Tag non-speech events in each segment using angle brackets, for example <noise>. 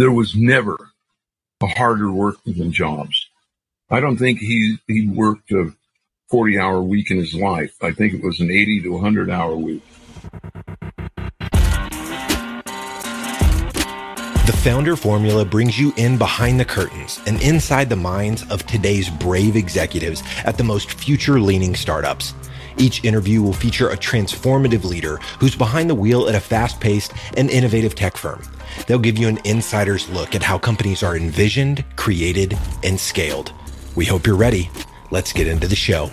there was never a harder work than Jobs. I don't think he, he worked a 40 hour week in his life. I think it was an 80 to 100 hour week. The Founder Formula brings you in behind the curtains and inside the minds of today's brave executives at the most future leaning startups. Each interview will feature a transformative leader who's behind the wheel at a fast paced and innovative tech firm. They'll give you an insider's look at how companies are envisioned, created, and scaled. We hope you're ready. Let's get into the show.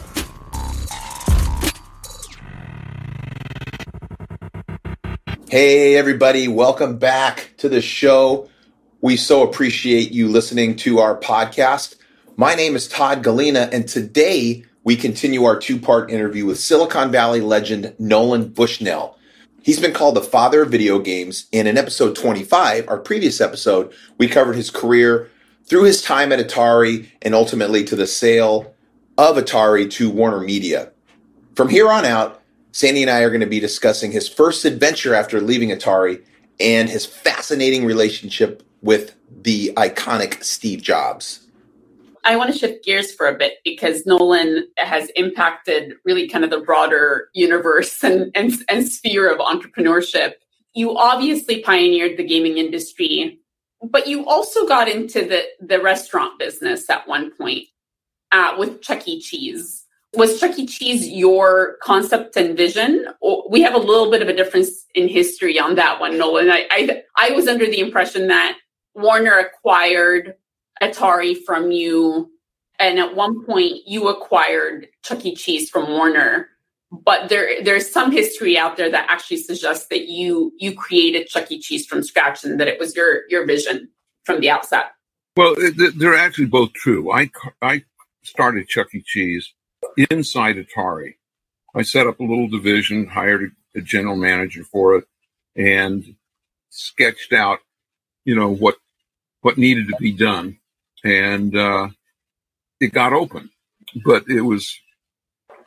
Hey, everybody, welcome back to the show. We so appreciate you listening to our podcast. My name is Todd Galina, and today we continue our two part interview with Silicon Valley legend Nolan Bushnell. He's been called the father of video games, and in episode 25, our previous episode, we covered his career through his time at Atari and ultimately to the sale of Atari to Warner Media. From here on out, Sandy and I are going to be discussing his first adventure after leaving Atari and his fascinating relationship with the iconic Steve Jobs. I want to shift gears for a bit because Nolan has impacted really kind of the broader universe <laughs> and, and, and sphere of entrepreneurship. You obviously pioneered the gaming industry, but you also got into the, the restaurant business at one point uh, with Chuck E. Cheese was Chuck E. Cheese your concept and vision? we have a little bit of a difference in history on that one, Nolan. I, I, I was under the impression that Warner acquired Atari from you, and at one point you acquired Chuck E. Cheese from Warner. But there, there's some history out there that actually suggests that you you created Chuck E. Cheese from scratch and that it was your your vision from the outset. Well, they're actually both true. I I started Chuck E. Cheese inside Atari. I set up a little division, hired a, general manager for it, and sketched out, you know, what what needed to be done, and uh, it got open. But it was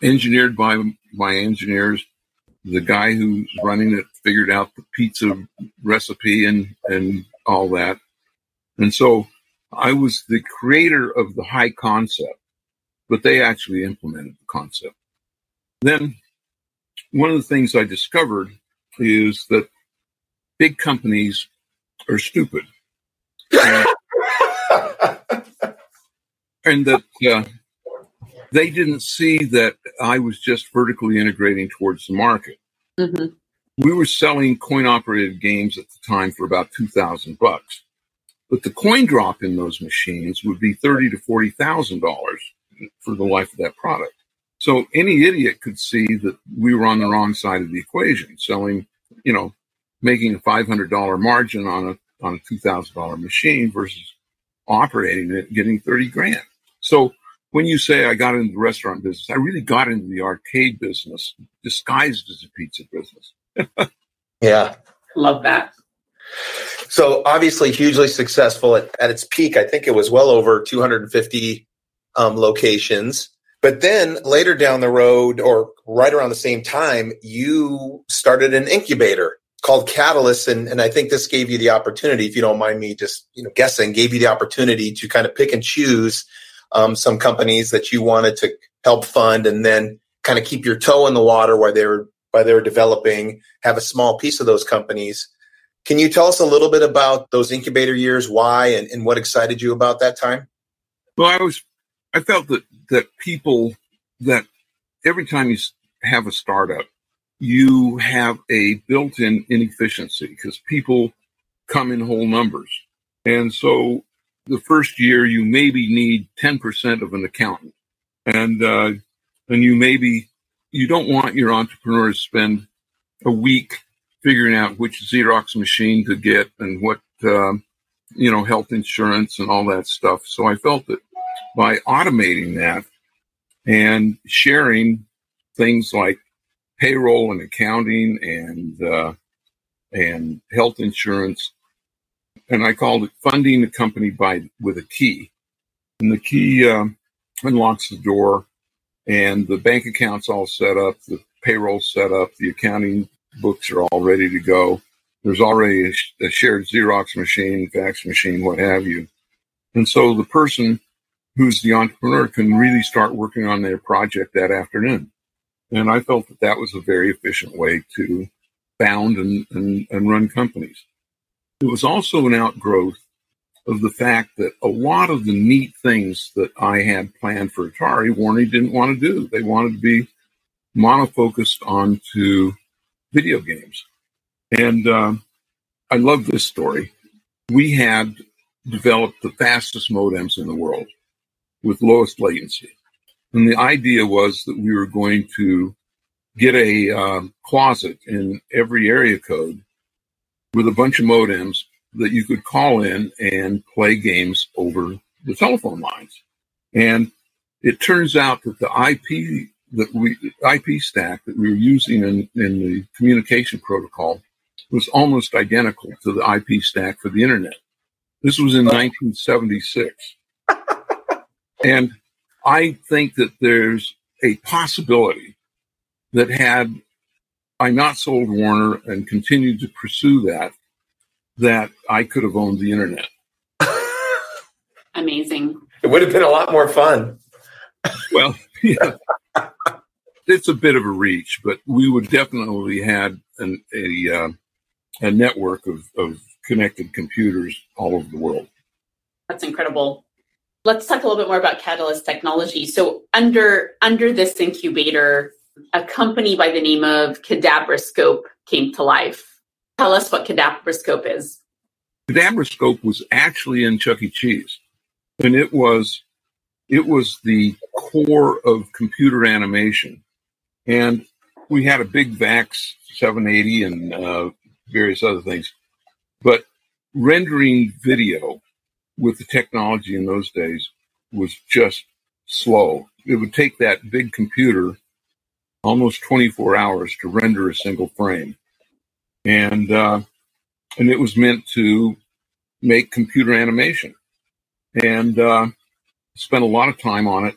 engineered by my engineers. The guy who's running it figured out the pizza recipe and and all that, and so I was the creator of the high concept but they actually implemented the concept. Then one of the things I discovered is that big companies are stupid. <coughs> and that uh, they didn't see that I was just vertically integrating towards the market. Mm-hmm. We were selling coin operated games at the time for about 2000 bucks. But the coin drop in those machines would be thirty to forty thousand dollars for the life of that product. So any idiot could see that we were on the wrong side of the equation, selling, you know, making a $500 margin on a, on a $2,000 machine versus operating it, getting 30 grand. So when you say I got into the restaurant business, I really got into the arcade business disguised as a pizza business. <laughs> yeah. Love that. So obviously hugely successful at, at its peak. I think it was well over 250 um, locations. But then later down the road, or right around the same time, you started an incubator called Catalyst, and, and I think this gave you the opportunity, if you don't mind me just you know guessing, gave you the opportunity to kind of pick and choose um, some companies that you wanted to help fund, and then kind of keep your toe in the water while they were while they were developing, have a small piece of those companies. Can you tell us a little bit about those incubator years, why, and, and what excited you about that time? Well, I was I felt that that people that every time you have a startup, you have a built-in inefficiency because people come in whole numbers, and so the first year you maybe need ten percent of an accountant, and uh, and you maybe you don't want your entrepreneur to spend a week figuring out which Xerox machine to get and what um, you know health insurance and all that stuff. So I felt that by automating that and sharing things like payroll and accounting and uh, and health insurance. And I called it funding the company by with a key. And the key uh, unlocks the door, and the bank account's all set up, the payroll set up, the accounting books are all ready to go. There's already a, a shared Xerox machine, fax machine, what have you. And so the person who's the entrepreneur can really start working on their project that afternoon. And I felt that that was a very efficient way to found and, and, and run companies. It was also an outgrowth of the fact that a lot of the neat things that I had planned for Atari, Warner didn't want to do. They wanted to be monofocused onto video games. And uh, I love this story. We had developed the fastest modems in the world with lowest latency. And the idea was that we were going to get a uh, closet in every area code with a bunch of modems that you could call in and play games over the telephone lines. And it turns out that the IP that we IP stack that we were using in, in the communication protocol was almost identical to the IP stack for the internet. This was in 1976. and I think that there's a possibility that had I not sold Warner and continued to pursue that, that I could have owned the internet. <laughs> Amazing. It would have been a lot more fun. <laughs> well, yeah. it's a bit of a reach, but we would definitely had an, a uh, a network of, of connected computers all over the world. That's incredible. Let's talk a little bit more about Catalyst Technology. So under under this incubator, a company by the name of Kadabrascope came to life. Tell us what Kadabrascope is. Kadabrascope was actually in Chuck E. Cheese, and it was it was the core of computer animation. And we had a big VAX 780 and uh, various other things, but rendering video with the technology in those days was just slow. It would take that big computer almost 24 hours to render a single frame. And, uh, and it was meant to make computer animation. And, uh, spent a lot of time on it.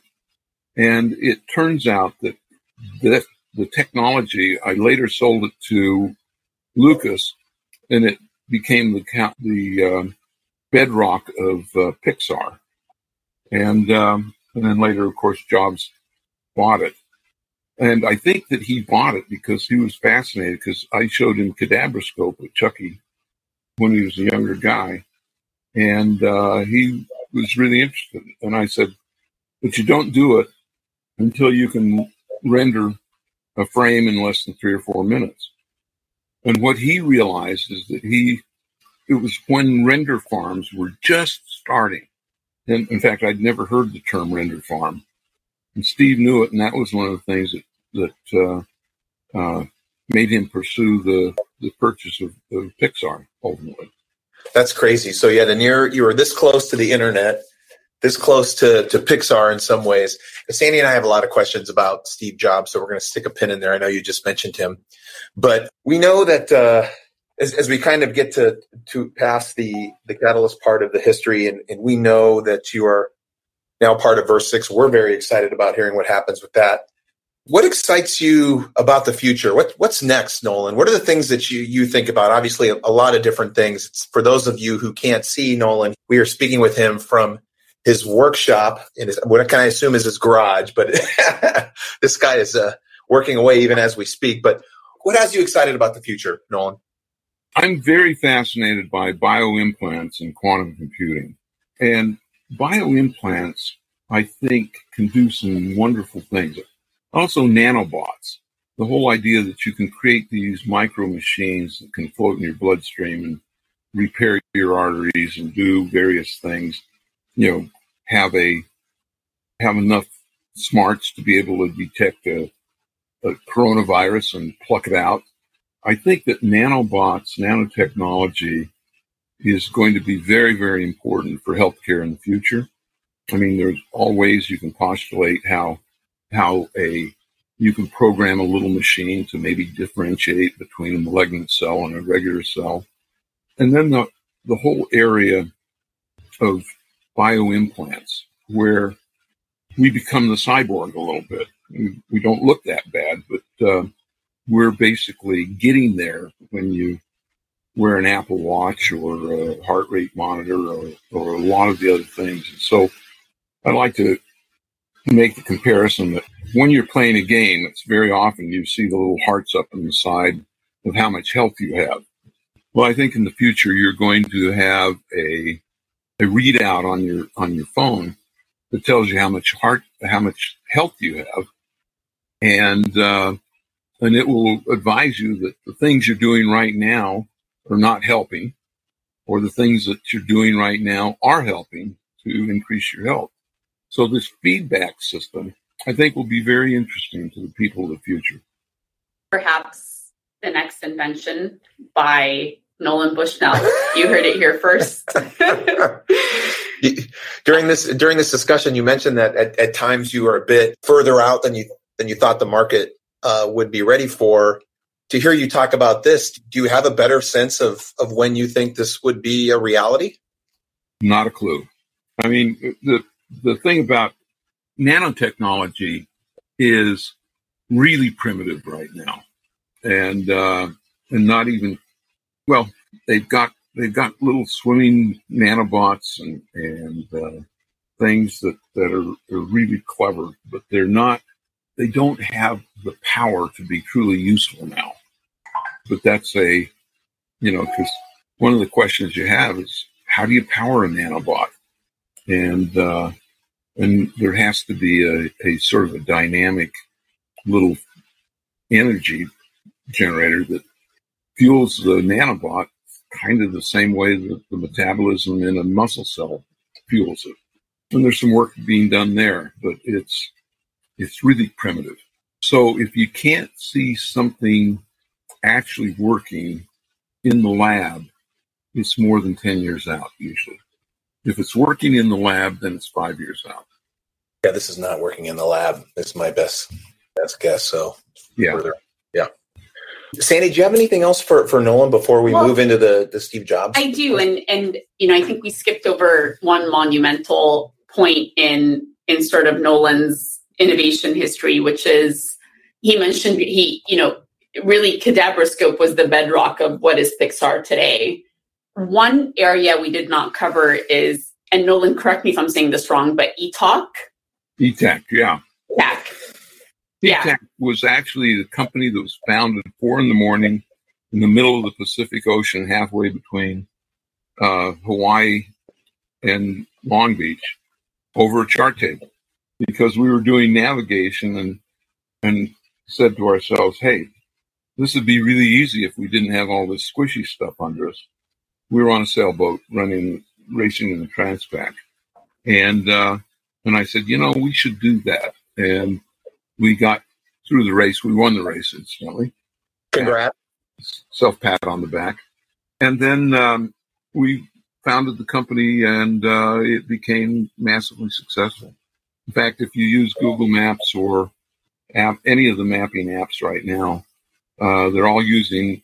And it turns out that the, the technology, I later sold it to Lucas and it became the, the, uh, bedrock of uh, Pixar. And, um, and then later, of course, Jobs bought it. And I think that he bought it because he was fascinated because I showed him Kadabrascope with Chucky when he was a younger guy. And uh, he was really interested. And I said, but you don't do it until you can render a frame in less than three or four minutes. And what he realized is that he, it was when render farms were just starting. And in fact, I'd never heard the term render farm. And Steve knew it, and that was one of the things that that uh, uh, made him pursue the the purchase of, of Pixar ultimately. That's crazy. So you had a near you were this close to the internet, this close to to Pixar in some ways. Sandy and I have a lot of questions about Steve Jobs, so we're going to stick a pin in there. I know you just mentioned him, but we know that uh, as, as we kind of get to to pass the the catalyst part of the history, and, and we know that you are now part of Virsix. We're very excited about hearing what happens with that. What excites you about the future? What what's next, Nolan? What are the things that you you think about? Obviously, a, a lot of different things. It's, for those of you who can't see Nolan, we are speaking with him from his workshop in his what can I assume is his garage, but <laughs> this guy is uh, working away even as we speak. But what has you excited about the future, Nolan? I'm very fascinated by bioimplants and quantum computing. And bioimplants, I think, can do some wonderful things. Also, nanobots. The whole idea that you can create these micro machines that can float in your bloodstream and repair your arteries and do various things, you know, have a have enough smarts to be able to detect a, a coronavirus and pluck it out. I think that nanobots, nanotechnology is going to be very, very important for healthcare in the future. I mean, there's all ways you can postulate how how a you can program a little machine to maybe differentiate between a malignant cell and a regular cell. And then the, the whole area of bioimplants where we become the cyborg a little bit. We, we don't look that bad, but uh, we're basically getting there when you wear an Apple Watch or a heart rate monitor or, or a lot of the other things. And so I like to make the comparison that when you're playing a game, it's very often you see the little hearts up on the side of how much health you have. Well, I think in the future you're going to have a a readout on your on your phone that tells you how much heart how much health you have, and uh, and it will advise you that the things you're doing right now are not helping, or the things that you're doing right now are helping to increase your health. So this feedback system, I think, will be very interesting to the people of the future. Perhaps the next invention by Nolan Bushnell. You heard it here first. <laughs> <laughs> during this during this discussion, you mentioned that at, at times you were a bit further out than you than you thought the market uh, would be ready for. To hear you talk about this, do you have a better sense of of when you think this would be a reality? Not a clue. I mean, the the thing about nanotechnology is really primitive right now, and uh, and not even well. They've got they've got little swimming nanobots and and uh, things that that are, are really clever, but they're not. They don't have the power to be truly useful now. But that's a, you know, because one of the questions you have is how do you power a nanobot? And uh, and there has to be a, a sort of a dynamic little energy generator that fuels the nanobot kind of the same way that the metabolism in a muscle cell fuels it. And there's some work being done there, but it's it's really primitive. So if you can't see something actually working in the lab, it's more than 10 years out usually. If it's working in the lab, then it's five years out. Yeah, this is not working in the lab. It's my best best guess. So yeah, further. yeah. Sandy, do you have anything else for, for Nolan before we well, move into the, the Steve Jobs? I do, and and you know, I think we skipped over one monumental point in in sort of Nolan's innovation history, which is he mentioned he, you know, really Kadabrascope was the bedrock of what is Pixar today. One area we did not cover is, and Nolan, correct me if I'm saying this wrong, but eTalk Etak, yeah. Etak. Yeah. was actually the company that was founded four in the morning in the middle of the Pacific Ocean, halfway between uh, Hawaii and Long Beach, over a chart table, because we were doing navigation and and said to ourselves, "Hey, this would be really easy if we didn't have all this squishy stuff under us." We were on a sailboat running, racing in the Transpac, and uh, and I said, you know, we should do that. And we got through the race. We won the race, incidentally. Congrats. Self pat on the back. And then um, we founded the company and uh, it became massively successful. In fact, if you use Google Maps or app, any of the mapping apps right now, uh, they're all using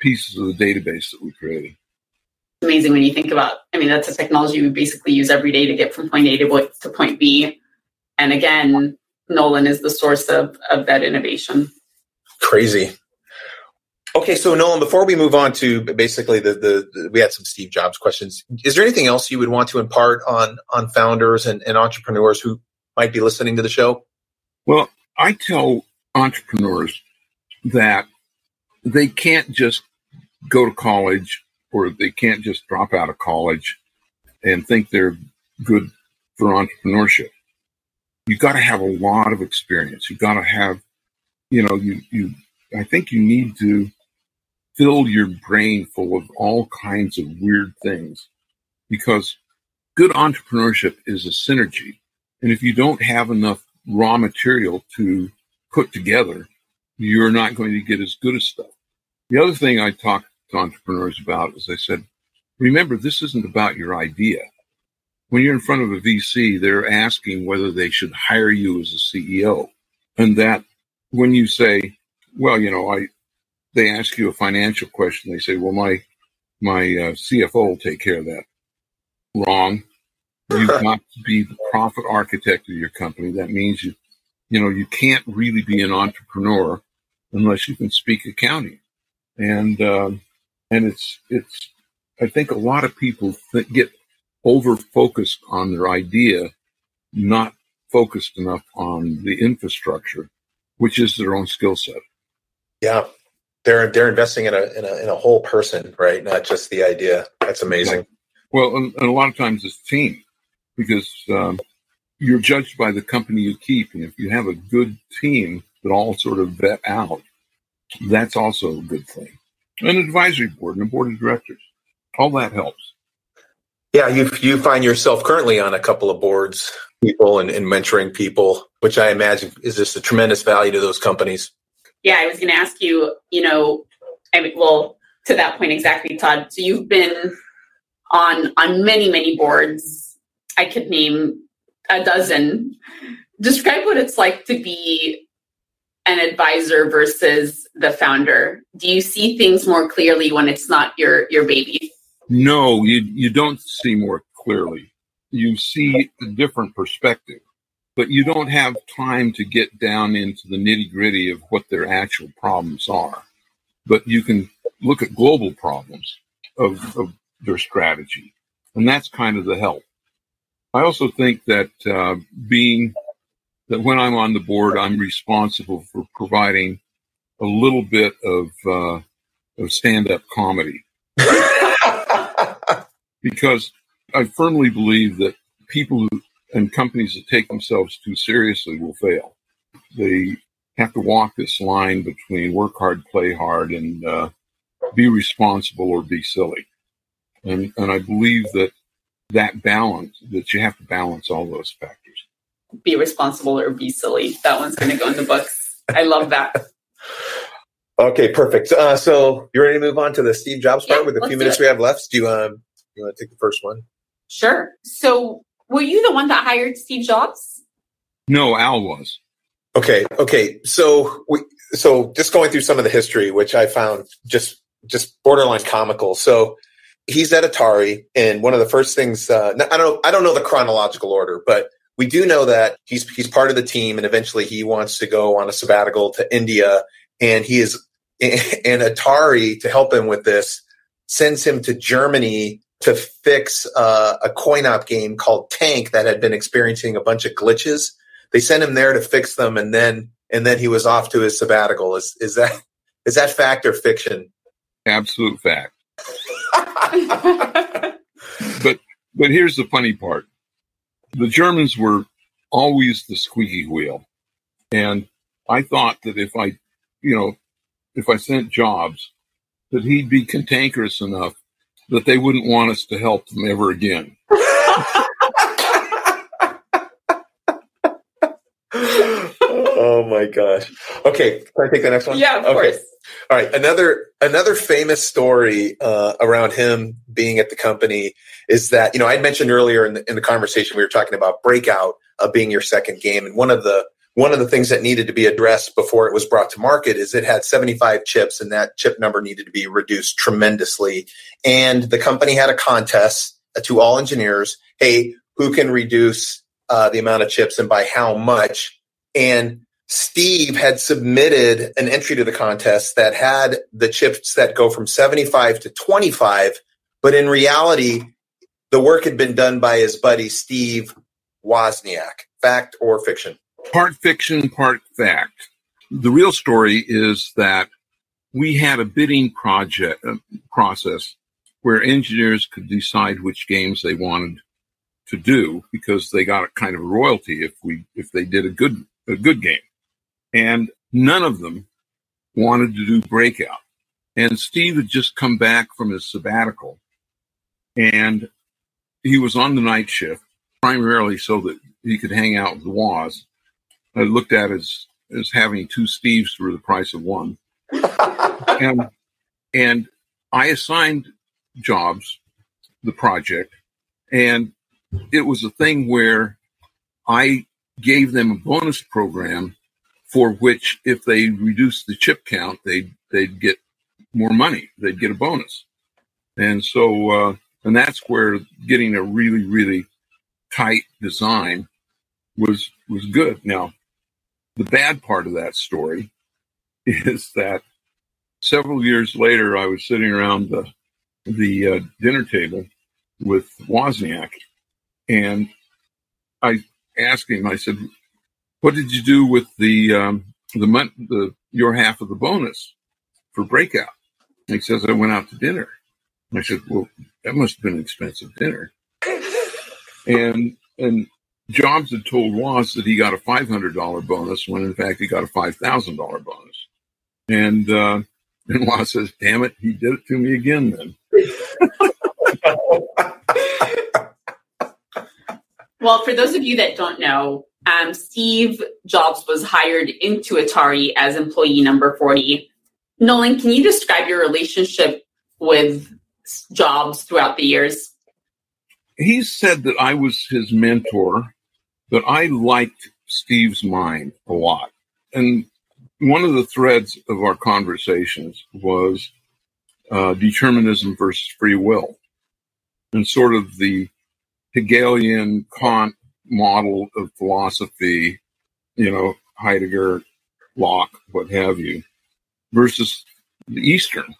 pieces of the database that we created. Amazing when you think about i mean that's a technology we basically use every day to get from point a to, to point b. And again nolan is the source of, of that innovation. Crazy. Okay so nolan before we move on to basically the, the, the, we had some steve jobs questions. Is there anything else you would want to impart on on founders and, and entrepreneurs who might be listening to the show well i tell entrepreneurs that they can't just go to college or they can't just drop out of college and think they're good for entrepreneurship. You've got to have a lot of experience. You've got to have, you know, you, you, I think you need to fill your brain full of all kinds of weird things because good entrepreneurship is a synergy. And if you don't have enough raw material to put together, you're not going to get as good as stuff. The other thing I talk to entrepreneurs about is I said, remember, this isn't about your idea. When you're in front of a VC, they're asking whether they should hire you as a CEO. And that when you say, well, you know, I, they ask you a financial question. They say, well, my, my uh, CFO will take care of that. Wrong. You've <laughs> got to be the profit architect of your company. That means you, you know, you can't really be an entrepreneur unless you can speak accounting. And, um, And it's, it's, I think a lot of people th- get over focused on their idea, not focused enough on the infrastructure, which is their own skill set. Yeah. They're, they're investing in a, in a, in a whole person, right? Not just the idea. That's amazing. Well, and, and a lot of times it's team because, um, you're judged by the company you keep. And if you have a good team that all sort of vet out, that's also a good thing. An advisory board and a board of directors, all that helps. Yeah, you you find yourself currently on a couple of boards, people and, and mentoring people, which I imagine is just a tremendous value to those companies. Yeah, I was going to ask you. You know, I mean, well, to that point exactly, Todd. So you've been on on many many boards. I could name a dozen. Describe what it's like to be an advisor versus the founder. Do you see things more clearly when it's not your your baby? No, you you don't see more clearly. You see a different perspective, but you don't have time to get down into the nitty gritty of what their actual problems are. But you can look at global problems of, of their strategy, and that's kind of the help. I also think that uh, being that when I'm on the board, I'm responsible for providing a little bit of uh, of stand up comedy <laughs> because I firmly believe that people who, and companies that take themselves too seriously will fail. They have to walk this line between work hard, play hard, and uh, be responsible or be silly. And and I believe that that balance that you have to balance all those factors. Be responsible or be silly. That one's going to go in the books. I love that. <laughs> Okay, perfect. Uh, so you ready to move on to the Steve Jobs part Yeah, with the few minutes it. we have left? Do you um you want to take the first one? Sure. So were you the one that hired Steve Jobs? No, Al was. Okay, okay. So we so just going through some of the history, which I found just just borderline comical. So he's at Atari, and one of the first things uh, I don't I don't know the chronological order, but we do know that he's he's part of the team, and eventually he wants to go on a sabbatical to India, and he is <laughs> and Atari to help him with this sends him to Germany to fix uh, a coin op game called Tank that had been experiencing a bunch of glitches. They sent him there to fix them, and then and then he was off to his sabbatical. Is is that is that fact or fiction? Absolute fact. <laughs> But but here's the funny part. The Germans were always the squeaky wheel. And I thought that if I, you know, if I sent jobs, that he'd be cantankerous enough that they wouldn't want us to help them ever again. <laughs> oh my gosh. Okay, can I take the next one? yeah, of okay. course. All right, another another famous story uh, around him being at the company is that you know I mentioned earlier in the, in the conversation we were talking about Breakout uh, being your second game, and one of the one of the things that needed to be addressed before it was brought to market is it had 75 chips, and that chip number needed to be reduced tremendously. And the company had a contest uh, to all engineers: Hey, who can reduce uh, the amount of chips and by how much? And Steve had submitted an entry to the contest that had the chips that go from 75 to 25, but in reality, the work had been done by his buddy Steve Wozniak. Fact or fiction? Part fiction, part fact. The real story is that we had a bidding project uh, process where engineers could decide which games they wanted to do because they got a kind of royalty if we if they did a good a good game. And none of them wanted to do breakout. And Steve had just come back from his sabbatical and he was on the night shift primarily so that he could hang out with Woz. I looked at as as having two Steves for the price of one. <laughs> and and I assigned jobs the project and it was a thing where I gave them a bonus program for which if they reduced the chip count they'd they'd get more money they'd get a bonus and so uh, and that's where getting a really really tight design was was good now the bad part of that story <laughs> is that several years later, I was sitting around the the uh, dinner table with Wozniak, and I asked him. I said, "What did you do with the um, the month the your half of the bonus for breakout?" He says, "I went out to dinner." I said, "Well, that must have been an expensive dinner." and and Jobs had told Woz that he got a five hundred dollar bonus when in fact he got a five thousand dollar bonus. And uh, and Woz says, "Damn it, he did it to me again." Then. <laughs> well, for those of you that don't know, um, Steve Jobs was hired into Atari as employee number forty. Nolan, can you describe your relationship with Jobs throughout the years? he said that I was his mentor, that I liked Steve's mind a lot. And one of the threads of our conversations was uh, determinism versus free will, and sort of the Hegelian Kant model of philosophy, you know, Heidegger, Locke, what have you, versus the Eastern,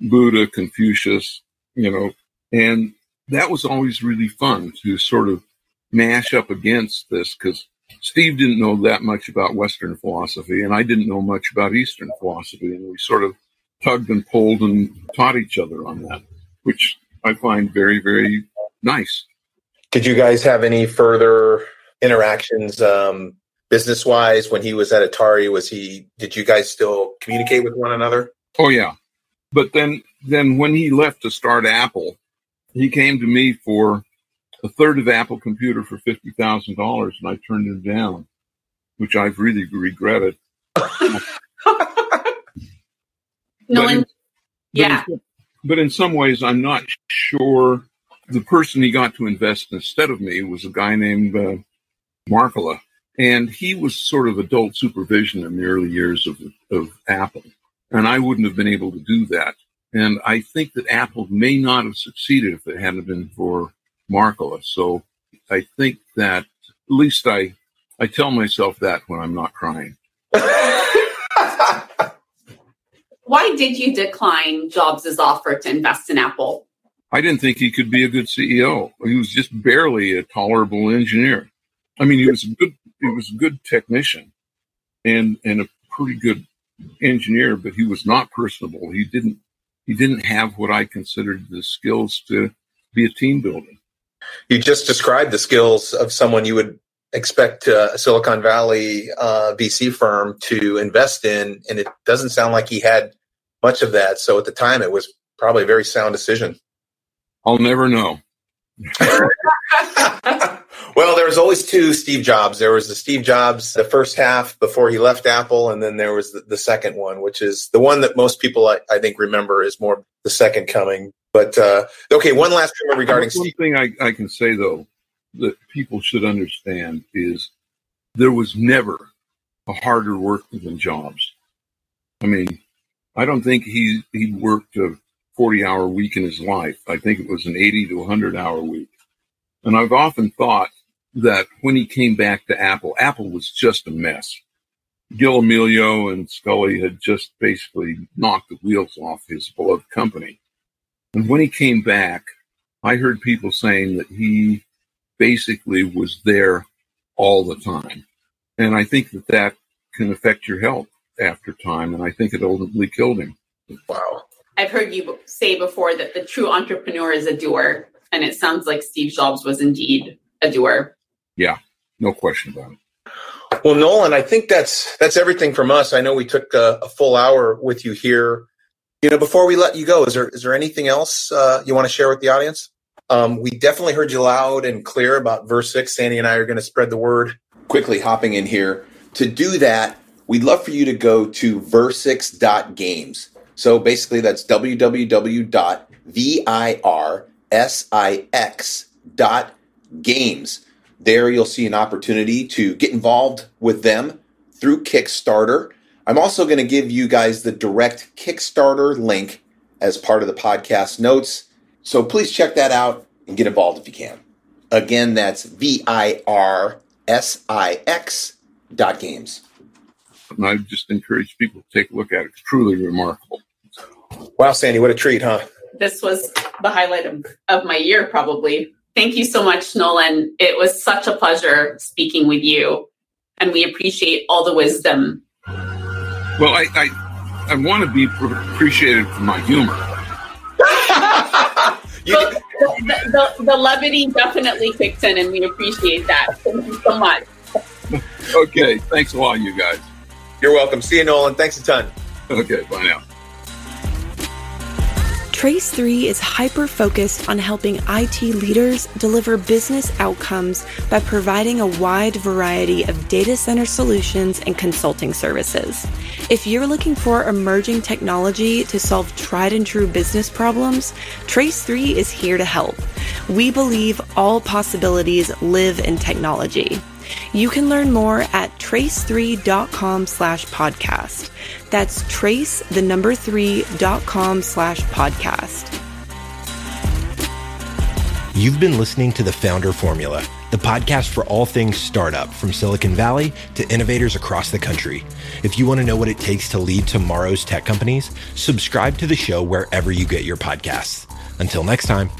Buddha, Confucius, you know, and that was always really fun to sort of mash up against this because Steve didn't know that much about Western philosophy and I didn't know much about Eastern philosophy. And we sort of tugged and pulled and taught each other on that, which I find very, very nice. Did you guys have any further interactions um, business wise when he was at Atari? Was he, did you guys still communicate with one another? Oh, yeah. But then, then when he left to start Apple, he came to me for a third of Apple Computer for fifty thousand dollars, and I turned him down, which I've really regretted. <laughs> no, but in, yeah. But in, but in some ways, I'm not sure. The person he got to invest instead of me was a guy named uh, Markkula, and he was sort of adult supervision in the early years of of Apple, and I wouldn't have been able to do that. And I think that Apple may not have succeeded if it hadn't been for Markkula. So I think that at least I, I tell myself that when I'm not crying. <laughs> Why did you decline Jobs' offer to invest in Apple? I didn't think he could be a good CEO. He was just barely a tolerable engineer. I mean, he was a good, he was a good technician and, and a pretty good engineer, but he was not personable. He didn't he didn't have what I considered the skills to be a team builder. You just described the skills of someone you would expect a Silicon Valley uh, VC firm to invest in, and it doesn't sound like he had much of that. So at the time, it was probably a very sound decision. I'll never know. <laughs> well, there was always two Steve Jobs. There was the Steve Jobs, the first half before he left Apple, and then there was the, the second one, which is the one that most people I, I, think remember is more the second coming. But uh, okay, one last thing regarding one Steve. thing I, I can say though that people should understand is there was never a harder work than Jobs. I mean, I don't think he he worked a 40 hour week in his life. I think it was an 80 to 100 hour week. And I've often thought that when he came back to Apple, Apple was just a mess. Gil Amelio and Sculley had just basically knocked the wheels off his beloved company. And when he came back, I heard people saying that he basically was there all the time. And I think that that can affect your health after time. And I think it ultimately killed him. Wow. I've heard you say before that the true entrepreneur is a doer. And it sounds like Steve Jobs was indeed a doer. Yeah, no question about it. Well, Nolan, I think that's that's everything from us. I know we took a, a full hour with you here. You know, before we let you go, is there is there anything else uh, you want to share with the audience? Um, we definitely heard you loud and clear about Virsix. Sandy and I are going to spread the word. Quickly hopping in here to do that, we'd love for you to go to virsix.games. So basically, that's www.virsix.games. There you'll see an opportunity to get involved with them through Kickstarter. I'm also going to give you guys the direct Kickstarter link as part of the podcast notes. So please check that out and get involved if you can. Again, that's V I R S I X dot games. And I just encourage people to take a look at it. It's truly remarkable. Wow, Sandy, what a treat, huh? This was the highlight of, of my year, probably. Thank you so much, Nolan. It was such a pleasure speaking with you, and we appreciate all the wisdom. Well, I, I, I want to be appreciated for my humor. <laughs> the, the, the, the levity definitely kicks in, and we appreciate that. Thank you so much. <laughs> okay, thanks a lot, you guys. You're welcome. See you, Nolan. Thanks a ton. Okay, bye now. Trace 3 is hyper focused on helping IT leaders deliver business outcomes by providing a wide variety of data center solutions and consulting services. If you're looking for emerging technology to solve tried and true business problems, Trace 3 is here to help. We believe all possibilities live in technology. You can learn more at trace3.com slash podcast. That's trace the number three dot com slash podcast. You've been listening to the Founder Formula, the podcast for all things startup from Silicon Valley to innovators across the country. If you want to know what it takes to lead tomorrow's tech companies, subscribe to the show wherever you get your podcasts. Until next time.